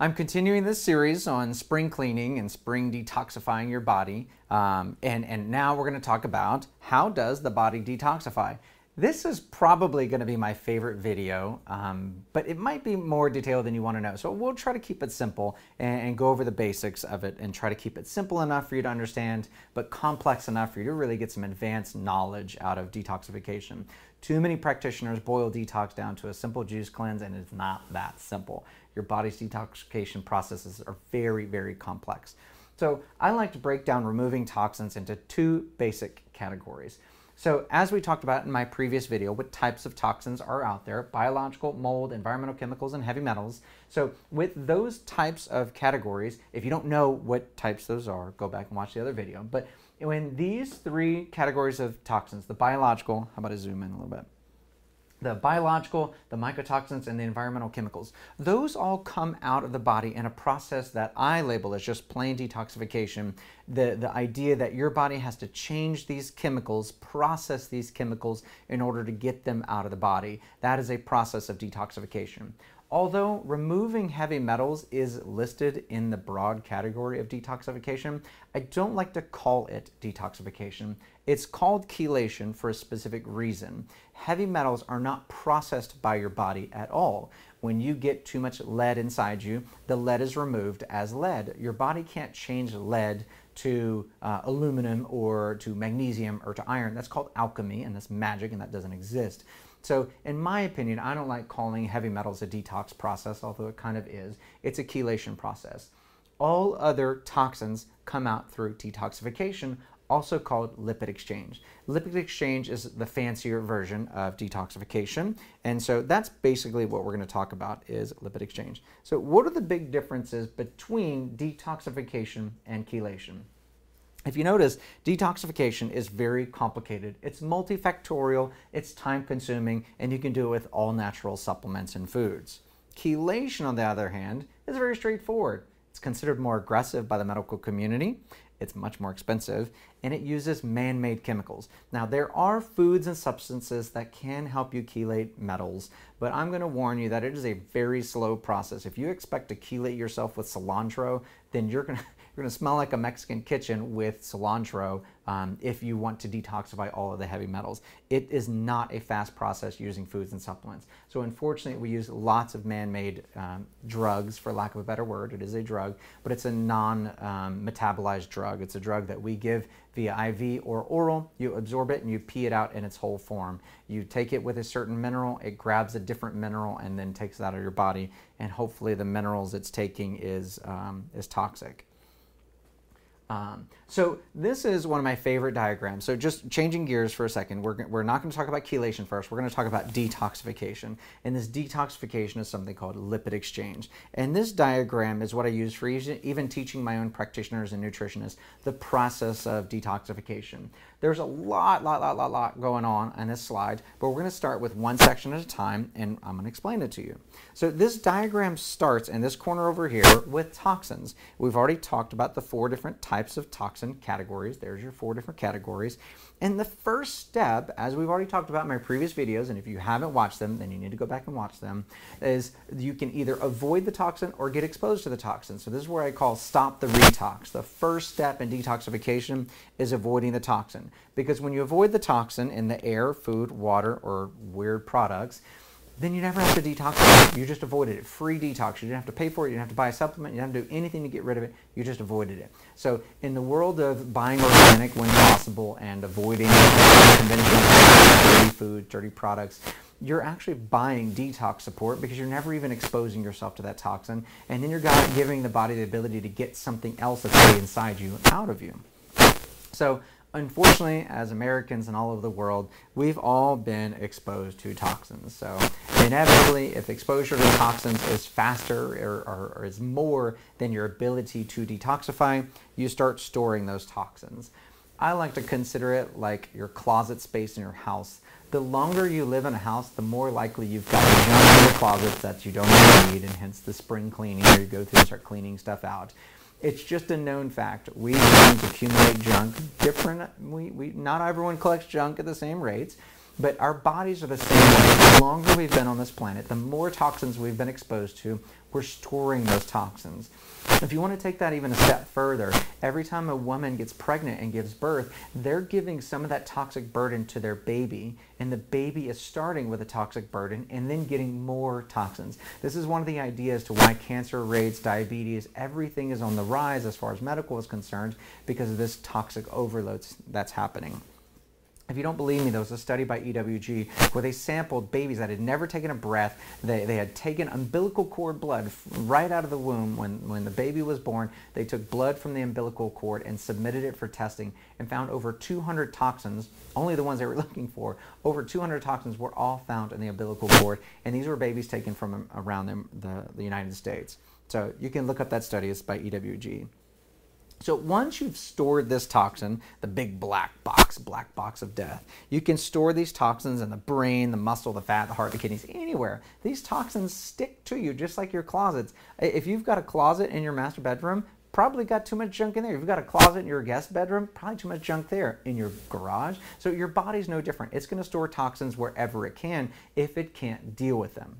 I'm continuing this series on spring cleaning and spring detoxifying your body. Um, and, and now we're going to talk about how does the body detoxify. This is probably going to be my favorite video, um, but it might be more detailed than you want to know. So we'll try to keep it simple and, and, go over the basics of it and try to keep it simple enough for you to understand, but complex enough for you to really get some advanced knowledge out of detoxification. Too many practitioners boil detox down to a simple juice cleanse, and it's not that simple. Your body's detoxification processes are very, very complex. So I like to break down removing toxins into two basic categories. So as we talked about in my previous video, what types of toxins are out there, biological, mold, environmental chemicals, and heavy metals. So with those types of categories, if you don't know what types those are, go back and watch the other video. But when these three categories of toxins, the biological, how about I zoom in a little bit? the biological, the mycotoxins, and the environmental chemicals. Those all come out of the body in a process that I label as just plain detoxification. The, the idea that your body has to change these chemicals, process these chemicals in order to get them out of the body. That is a process of detoxification. Although removing heavy metals is listed in the broad category of detoxification, I don't like to call it detoxification. It's called chelation for a specific reason. Heavy metals are not processed by your body at all. When you get too much lead inside you, the lead is removed as lead. Your body can't change lead to uh, aluminum or to magnesium or to iron. That's called alchemy and that's magic and that doesn't exist. So, in my opinion, I don't like calling heavy metals a detox process, although it kind of is. It's a chelation process. All other toxins come out through detoxification, also called lipid exchange. Lipid exchange is the fancier version of detoxification, and so that's basically what we're going to talk about is lipid exchange. So, what are the big differences between detoxification and chelation? If you notice, detoxification is very complicated. It's multifactorial, it's time consuming, and you can do it with all natural supplements and foods. Chelation, on the other hand, is very straightforward. It's considered more aggressive by the medical community. It's much more expensive and it uses man made chemicals. Now, there are foods and substances that can help you chelate metals, but I'm going to warn you that it is a very slow process. If you expect to chelate yourself with cilantro, then you're going to you're going to smell like a Mexican kitchen with cilantro um, if you want to detoxify all of the heavy metals. It is not a fast process using foods and supplements. So, unfortunately, we use lots of man made um, drugs, for lack of a better word. It is a drug, but it's a non um, drug. It's a drug that we give via IV or oral. You absorb it and you pee it out in its whole form. You take it with a certain mineral, it grabs a different mineral and then takes it out of your body, and hopefully the minerals it's taking is, um, is toxic. Um, so this is one of my favorite diagrams. So just changing gears for a second, we're, we're not going to talk about chelation first. We're going to talk about detoxification. And this detoxification is something called lipid exchange. And this diagram is what I use for even teaching my own practitioners and nutritionists the process of detoxification. There's a lot, lot, lot, lot, lot going on on this slide, but we're going to start with one section at a time, and I'm going to explain it to you. So this diagram starts in this corner over here with toxins. We've already talked about the four different types of toxin categories. There's your four different categories. And the first step, as we've already talked about in my previous videos, and if you haven't watched them, then you need to go back and watch them, is you can either avoid the toxin or get exposed to the toxin. So this is where I call stop the retox. The first step in detoxification is avoiding the toxin. Because when you avoid the toxin in the air, food, water, or weird products, then you never have to detox. You just avoided it. Free detox. You didn't have to pay for it. You didn't have to buy a supplement. You didn't have to do anything to get rid of it. You just avoided it. So in the world of buying organic when possible and avoiding conventional dirty food, dirty products, you're actually buying detox support because you're never even exposing yourself to that toxin. And then you're giving the body the ability to get something else that's inside you out of you. So unfortunately, as Americans and all over the world, we've all been exposed to toxins. So inevitably, if exposure to toxins is faster or, or, or, is more than your ability to detoxify, you start storing those toxins. I like to consider it like your closet space in your house. The longer you live in a house, the more likely you've got junk in your closets that you don't need, and hence the spring cleaning where you go through and start cleaning stuff out. It's just a known fact. We accumulate junk different. We, we, not everyone collects junk at the same rates. But our bodies are the same way. The longer we've been on this planet, the more toxins we've been exposed to, we're storing those toxins. If you want to take that even a step further, every time a woman gets pregnant and gives birth, they're giving some of that toxic burden to their baby, and the baby is starting with a toxic burden and then getting more toxins. This is one of the ideas to why cancer rates, diabetes, everything is on the rise as far as medical is concerned because of this toxic overload that's happening. If you don't believe me, there was a study by EWG where they sampled babies that had never taken a breath. They, they had taken umbilical cord blood right out of the womb when, when the baby was born. They took blood from the umbilical cord and submitted it for testing and found over 200 toxins, only the ones they were looking for. Over 200 toxins were all found in the umbilical cord, and these were babies taken from um, around the, the, the United States. So you can look up that study. It's by EWG. So once you've stored this toxin, the big black box, black box of death, you can store these toxins in the brain, the muscle, the fat, the heart, the kidneys, anywhere. These toxins stick to you just like your closets. If you've got a closet in your master bedroom, probably got too much junk in there. If you've got a closet in your guest bedroom, probably too much junk there. In your garage, so your body's no different. It's going to store toxins wherever it can if it can't deal with them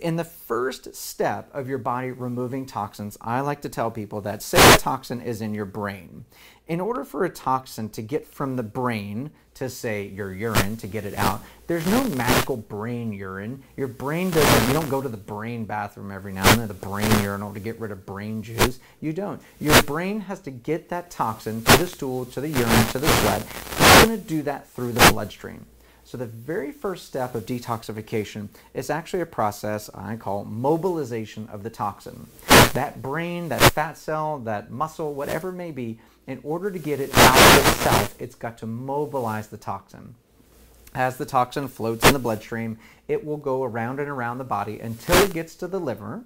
in the first step of your body removing toxins, I like to tell people that say a toxin is in your brain. In order for a toxin to get from the brain to say your urine to get it out, there's no magical brain urine. Your brain doesn't, you don't go to the brain bathroom every now and then, the brain urinal to get rid of brain juice. You don't. Your brain has to get that toxin to the stool, to the urine, to the sweat. It's going to do that through the bloodstream. So the very first step of detoxification is actually a process I call mobilization of the toxin. That brain, that fat cell, that muscle, whatever it may be, in order to get it out of itself, it's got to mobilize the toxin. As the toxin floats in the bloodstream, it will go around and around the body until it gets to the liver.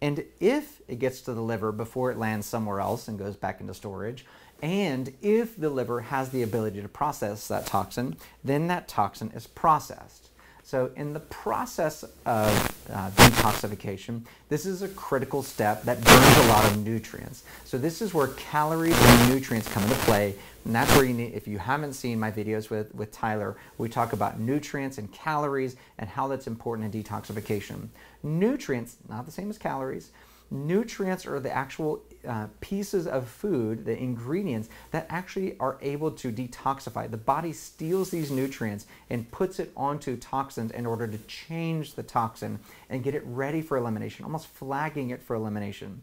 And if it gets to the liver before it lands somewhere else and goes back into storage, and if the liver has the ability to process that toxin, then that toxin is processed. So in the process of uh, detoxification, this is a critical step that burns a lot of nutrients. So this is where calories and nutrients come into play. And that's where you need, if you haven't seen my videos with, with Tyler, we talk about nutrients and calories and how that's important in detoxification. Nutrients, not the same as calories, Nutrients are the actual uh, pieces of food, the ingredients that actually are able to detoxify. The body steals these nutrients and puts it onto toxins in order to change the toxin and get it ready for elimination, almost flagging it for elimination.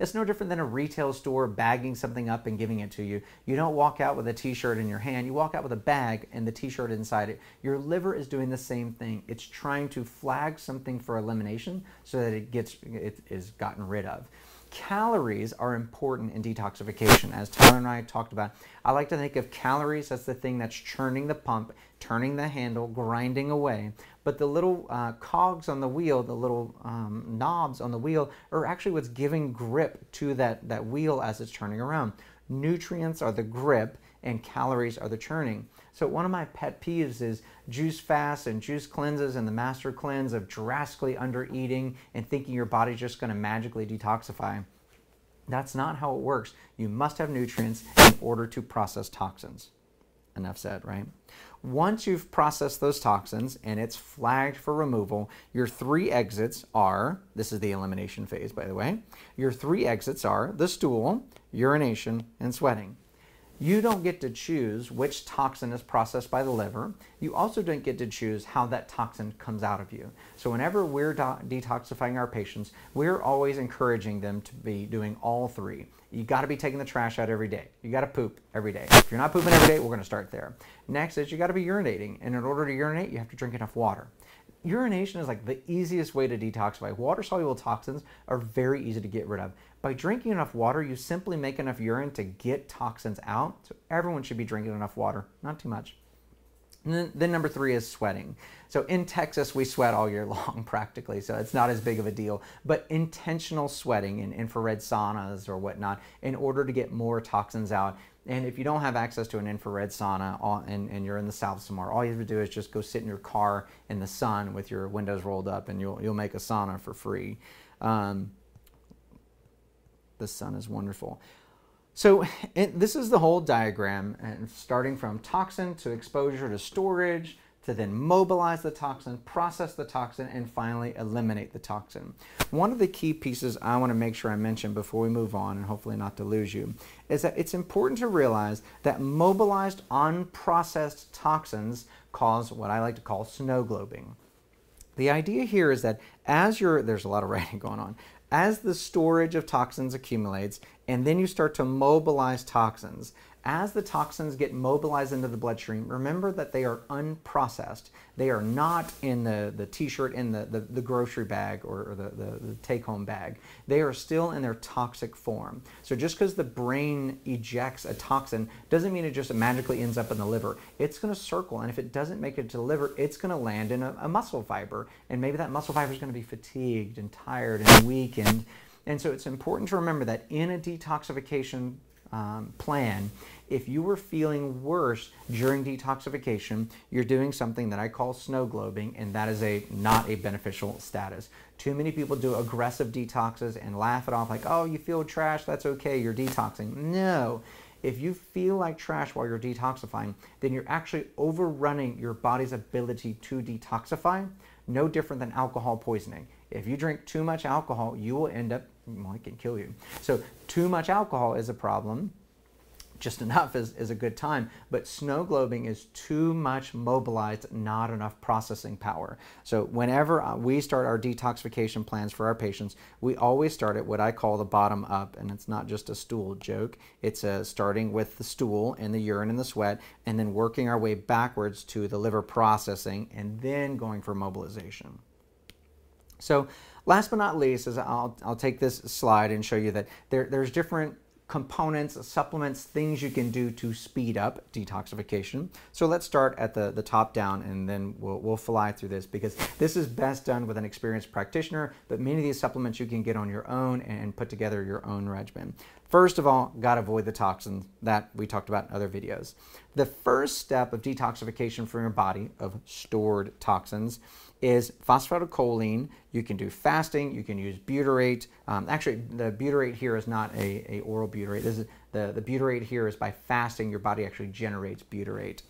It's no different than a retail store bagging something up and giving it to you. You don't walk out with a t-shirt in your hand. You walk out with a bag and the t-shirt inside it. Your liver is doing the same thing. It's trying to flag something for elimination so that it gets it is gotten rid of. Calories are important in detoxification. As Tyler and I talked about, I like to think of calories as the thing that's churning the pump, turning the handle, grinding away. But the little uh, cogs on the wheel, the little um, knobs on the wheel, are actually what's giving grip to that, that wheel as it's turning around. Nutrients are the grip, and calories are the churning. So one of my pet peeves is juice fasts and juice cleanses and the master cleanse of drastically under eating and thinking your body's just going to magically detoxify. That's not how it works. You must have nutrients in order to process toxins. Enough said, right? Once you've processed those toxins and it's flagged for removal, your three exits are this is the elimination phase, by the way. Your three exits are the stool, urination, and sweating. You don't get to choose which toxin is processed by the liver. You also don't get to choose how that toxin comes out of you. So whenever we're detoxifying our patients, we're always encouraging them to be doing all three. You got to be taking the trash out every day. You got to poop every day. If you're not pooping every day, we're going to start there. Next is you got to be urinating. And in order to urinate, you have to drink enough water urination is like the easiest way to detoxify. Water soluble toxins are very easy to get rid of. By drinking enough water, you simply make enough urine to get toxins out. So everyone should be drinking enough water, not too much. And then, then, number three is sweating. So in Texas, we sweat all year long practically, so it's not as big of a deal. But intentional sweating in infrared saunas or whatnot in order to get more toxins out. And if you don't have access to an infrared sauna and, and you're in the south somewhere, all you have to do is just go sit in your car in the sun with your windows rolled up and you'll, you'll make a sauna for free. Um, the sun is wonderful. So it, this is the whole diagram, and starting from toxin to exposure to storage, to then mobilize the toxin, process the toxin, and finally eliminate the toxin. One of the key pieces I want to make sure I mention before we move on, and hopefully not to lose you, is that it's important to realize that mobilized, unprocessed toxins cause what I like to call snow globing. The idea here is that as you're, there's a lot of writing going on, as the storage of toxins accumulates and then you start to mobilize toxins, as the toxins get mobilized into the bloodstream, remember that they are unprocessed. They are not in the, the t-shirt in the, the, the, grocery bag or, the, the, the take-home bag. They are still in their toxic form. So just because the brain ejects a toxin doesn't mean it just magically ends up in the liver. It's going to circle, and if it doesn't make it to the liver, it's going to land in a, a muscle fiber. And maybe that muscle fiber is going to be fatigued and tired and weakened. And so it's important to remember that in a detoxification um, plan, if you were feeling worse during detoxification, you're doing something that I call snow globing, and that is a not a beneficial status. Too many people do aggressive detoxes and laugh it off like, oh, you feel trash, that's okay, you're detoxing. No. If you feel like trash while you're detoxifying, then you're actually overrunning your body's ability to detoxify, no different than alcohol poisoning. If you drink too much alcohol, you will end up, well, it can kill you. So too much alcohol is a problem. Just enough is, is a good time, but snow globing is too much mobilized, not enough processing power. So whenever uh, we start our detoxification plans for our patients, we always start at what I call the bottom up, and it's not just a stool joke. It's a, uh, starting with the stool and the urine and the sweat, and then working our way backwards to the liver processing, and then going for mobilization. So last but not least is I'll, I'll take this slide and show you that there, there's different components, supplements, things you can do to speed up detoxification. So let's start at the, the top down and then we'll, we'll fly through this because this is best done with an experienced practitioner, but many of these supplements you can get on your own and put together your own regimen. First of all, got to avoid the toxins that we talked about in other videos. The first step of detoxification from your body of stored toxins is phosphatidylcholine. You can do fasting, you can use butyrate. Um, actually, the butyrate here is not a, a oral butyrate. Is, the, the butyrate here is by fasting, your body actually generates butyrate.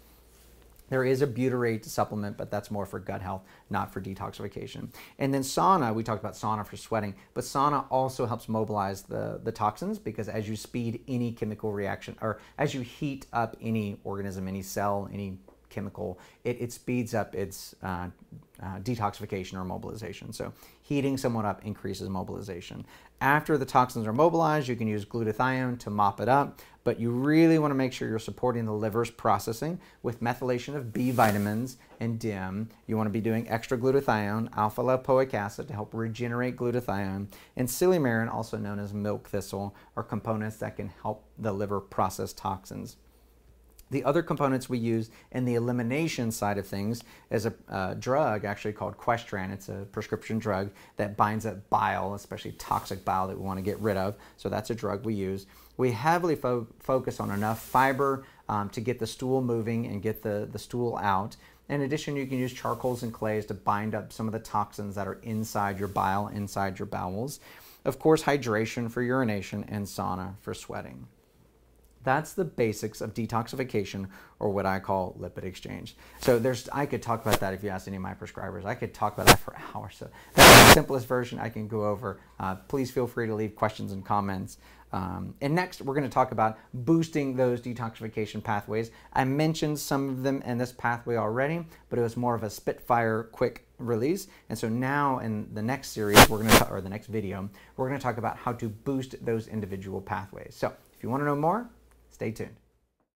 There is a butyrate supplement, but that's more for gut health, not for detoxification. And then sauna, we talked about sauna for sweating, but sauna also helps mobilize the, the toxins because as you speed any chemical reaction, or as you heat up any organism, any cell, any chemical, it, it speeds up its uh, uh, detoxification or mobilization. So heating someone up increases mobilization. After the toxins are mobilized, you can use glutathione to mop it up, but you really want to make sure you're supporting the liver's processing with methylation of B vitamins and DIM. You want to be doing extra glutathione, alpha lipoic acid to help regenerate glutathione, and silymarin, also known as milk thistle, are components that can help the liver process toxins. The other components we use in the elimination side of things is a uh, drug actually called Questran. It's a prescription drug that binds up bile, especially toxic bile that we want to get rid of. So that's a drug we use. We heavily fo focus on enough fiber um, to get the stool moving and get the, the stool out. In addition, you can use charcoals and clays to bind up some of the toxins that are inside your bile, inside your bowels. Of course, hydration for urination and sauna for sweating. That's the basics of detoxification or what I call lipid exchange. So there's, I could talk about that if you ask any of my prescribers. I could talk about that for hours. So that's the simplest version I can go over. Uh, please feel free to leave questions and comments. Um, and next, we're going to talk about boosting those detoxification pathways. I mentioned some of them in this pathway already, but it was more of a spitfire quick release. And so now in the next series, we're going to, or the next video, we're going to talk about how to boost those individual pathways. So if you want to know more, Stay tuned.